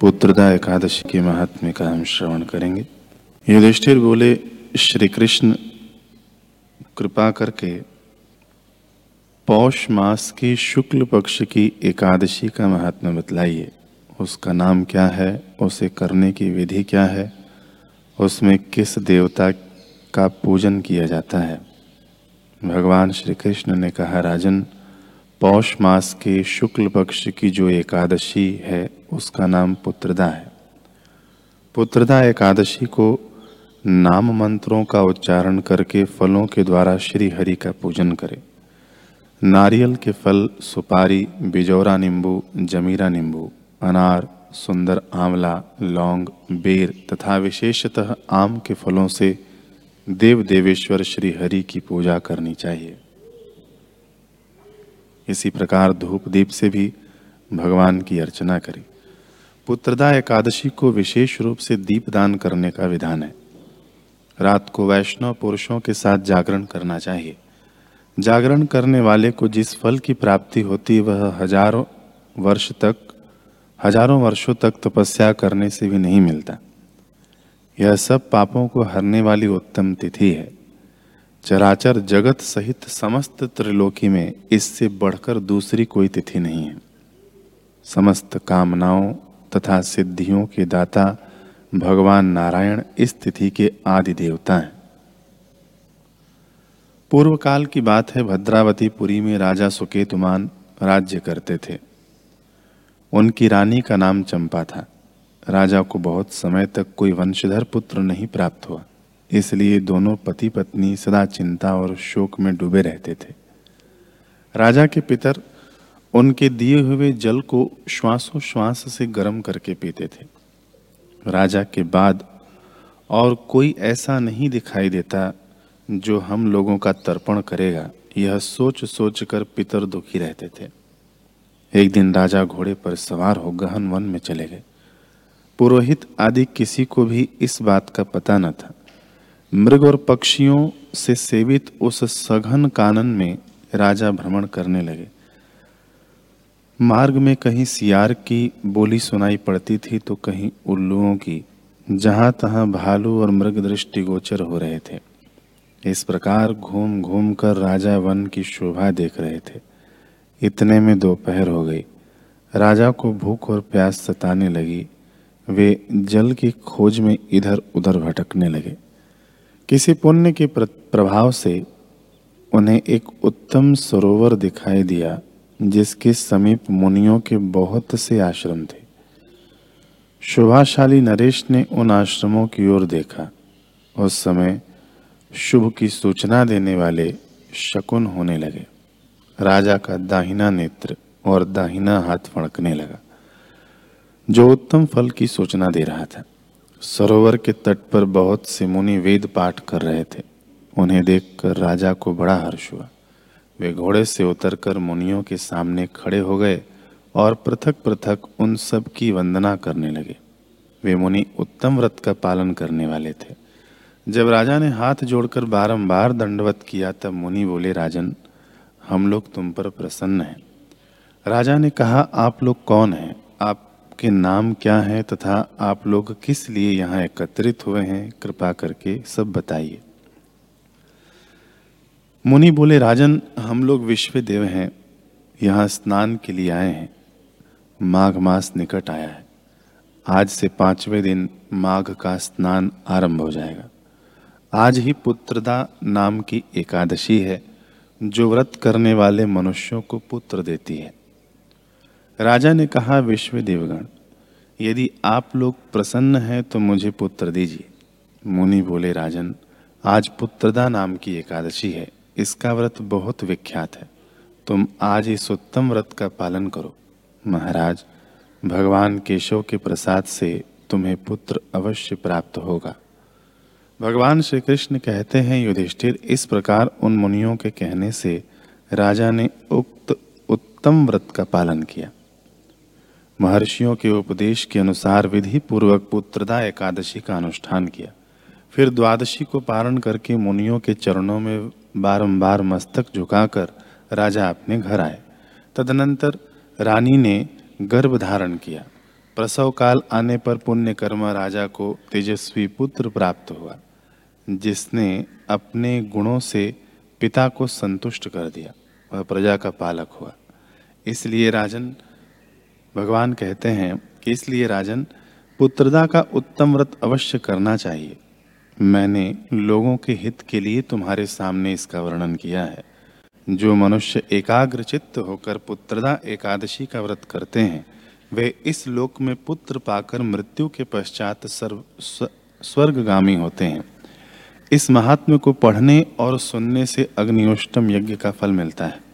पुत्रदा एकादशी के महात्म्य का हम श्रवण करेंगे। युधिष्ठिर बोले श्री कृष्ण कृपा करके पौष मास की शुक्ल पक्ष की एकादशी का महात्मा बतलाइए। उसका नाम क्या है? उसे करने की विधि क्या है? उसमें किस देवता का पूजन किया जाता है? भगवान श्री कृष्ण ने कहा, राजन पौष मास के शुक्ल पक्ष की जो एकादशी है, उसका नाम पुत्रदा है। पुत्रदा एकादशी को नाम मंत्रों का उच्चारण करके फलों के द्वारा श्री हरि का पूजन करें। नारियल के फल, सुपारी, बिजौरा नींबू, जमीरा नींबू, अनार, सुंदर आंवला, लौंग, बेर तथा विशेषतः आम के फलों से देव देवेश्वर श्री हरि की पूजा करनी चाहिए। इसी प्रकार धूप दीप से भी भगवान की अर्चना करें। पुत्रदा एकादशी को विशेष रूप से दीप दान करने का विधान है। रात को वैष्णव पुरुषों के साथ जागरण करना चाहिए। जागरण करने वाले को जिस फल की प्राप्ति होती वह हज़ारों वर्ष तक, हज़ारों वर्षों तक तपस्या करने से भी नहीं मिलता। यह सब पापों को हरने वाली उत्तम तिथि है। चराचर जगत सहित समस्त त्रिलोकी में इससे बढ़कर दूसरी कोई तिथि नहीं है। समस्त कामनाओं तथा सिद्धियों के दाता भगवान नारायण इस तिथि के आदि देवता हैं। पूर्व काल की बात है, भद्रावती पुरी में राजा सुकेतुमान राज्य करते थे। उनकी रानी का नाम चंपा था। राजा को बहुत समय तक कोई वंशधर पुत्र नहीं प्राप्त हुआ। इसलिए दोनों पति पत्नी सदा चिंता और शोक में डूबे रहते थे। राजा के पितर उनके दिए हुए जल को श्वासोश्वास से गर्म करके पीते थे। राजा के बाद और कोई ऐसा नहीं दिखाई देता जो हम लोगों का तर्पण करेगा, यह सोच सोच कर पितर दुखी रहते थे। एक दिन राजा घोड़े पर सवार हो गहन वन में चले गए। पुरोहित आदि किसी को भी इस बात का पता न था। मृग और पक्षियों से सेवित उस सघन कानन में राजा भ्रमण करने लगे। मार्ग में कहीं सियार की बोली सुनाई पड़ती थी तो कहीं उल्लुओं की, जहाँ तहां भालू और मृग दृष्टि गोचर हो रहे थे। इस प्रकार घूम घूम कर राजा वन की शोभा देख रहे थे। इतने में दोपहर हो गई। राजा को भूख और प्यास सताने लगी। वे जल की खोज में इधर उधर भटकने लगे। किसी पुण्य के प्रभाव से उन्हें एक उत्तम सरोवर दिखाई दिया, जिसके समीप मुनियों के बहुत से आश्रम थे। शोभाशाली नरेश ने उन आश्रमों की ओर देखा। उस समय शुभ की सूचना देने वाले शकुन होने लगे। राजा का दाहिना नेत्र और दाहिना हाथ फड़कने लगा, जो उत्तम फल की सूचना दे रहा था। सरोवर के तट पर बहुत से मुनि वेद पाठ कर रहे थे। उन्हें देखकर राजा को बड़ा हर्ष हुआ। वे घोड़े से उतरकर मुनियों के सामने खड़े हो गए और पृथक पृथक उन सब की वंदना करने लगे। वे मुनि उत्तम व्रत का पालन करने वाले थे। जब राजा ने हाथ जोड़कर बारंबार दंडवत किया, तब मुनि बोले, राजन, हम लोग तुम पर प्रसन्न हैं। राजा ने कहा, आप लोग कौन हैं? आपके नाम क्या है तथा आप लोग किस लिए यहाँ एकत्रित हुए हैं, कृपा करके सब बताइए। मुनि बोले, राजन, हम लोग विश्व देव हैं, यहाँ स्नान के लिए आए हैं। माघ मास निकट आया है। आज से पाँचवें दिन माघ का स्नान आरंभ हो जाएगा। आज ही पुत्रदा नाम की एकादशी है, जो व्रत करने वाले मनुष्यों को पुत्र देती है। राजा ने कहा, विश्व देवगण, यदि आप लोग प्रसन्न हैं तो मुझे पुत्र दीजिए। मुनि बोले, राजन, आज पुत्रदा नाम की एकादशी है। इसका व्रत बहुत विख्यात है। तुम आज इस उत्तम व्रत का पालन करो। महाराज, भगवान केशव के प्रसाद से तुम्हें पुत्र अवश्य प्राप्त होगा। भगवान श्री कृष्ण कहते हैं, युधिष्ठिर, इस प्रकार उन मुनियों के कहने से राजा ने उक्त उत्तम व्रत का पालन किया। महर्षियों के उपदेश के अनुसार विधि पूर्वक पुत्रदा एकादशी का अनुष्ठान किया। फिर द्वादशी को पारण करके मुनियों के चरणों में बारंबार मस्तक झुकाकर राजा अपने घर आए। तदनंतर रानी ने गर्भ धारण किया। प्रसव काल आने पर पुण्य कर्म राजा को तेजस्वी पुत्र प्राप्त हुआ, जिसने अपने गुणों से पिता को संतुष्ट कर दिया। वह प्रजा का पालक हुआ। इसलिए राजन भगवान कहते हैं कि इसलिए राजन, पुत्रदा का उत्तम व्रत अवश्य करना चाहिए। मैंने लोगों के हित के लिए तुम्हारे सामने इसका वर्णन किया है। जो मनुष्य एकाग्र चित्त होकर पुत्रदा एकादशी का व्रत करते हैं, वे इस लोक में पुत्र पाकर मृत्यु के पश्चात सर्व स्वर्गगामी होते हैं। इस महात्म्य को पढ़ने और सुनने से अग्नियोष्टम यज्ञ का फल मिलता है।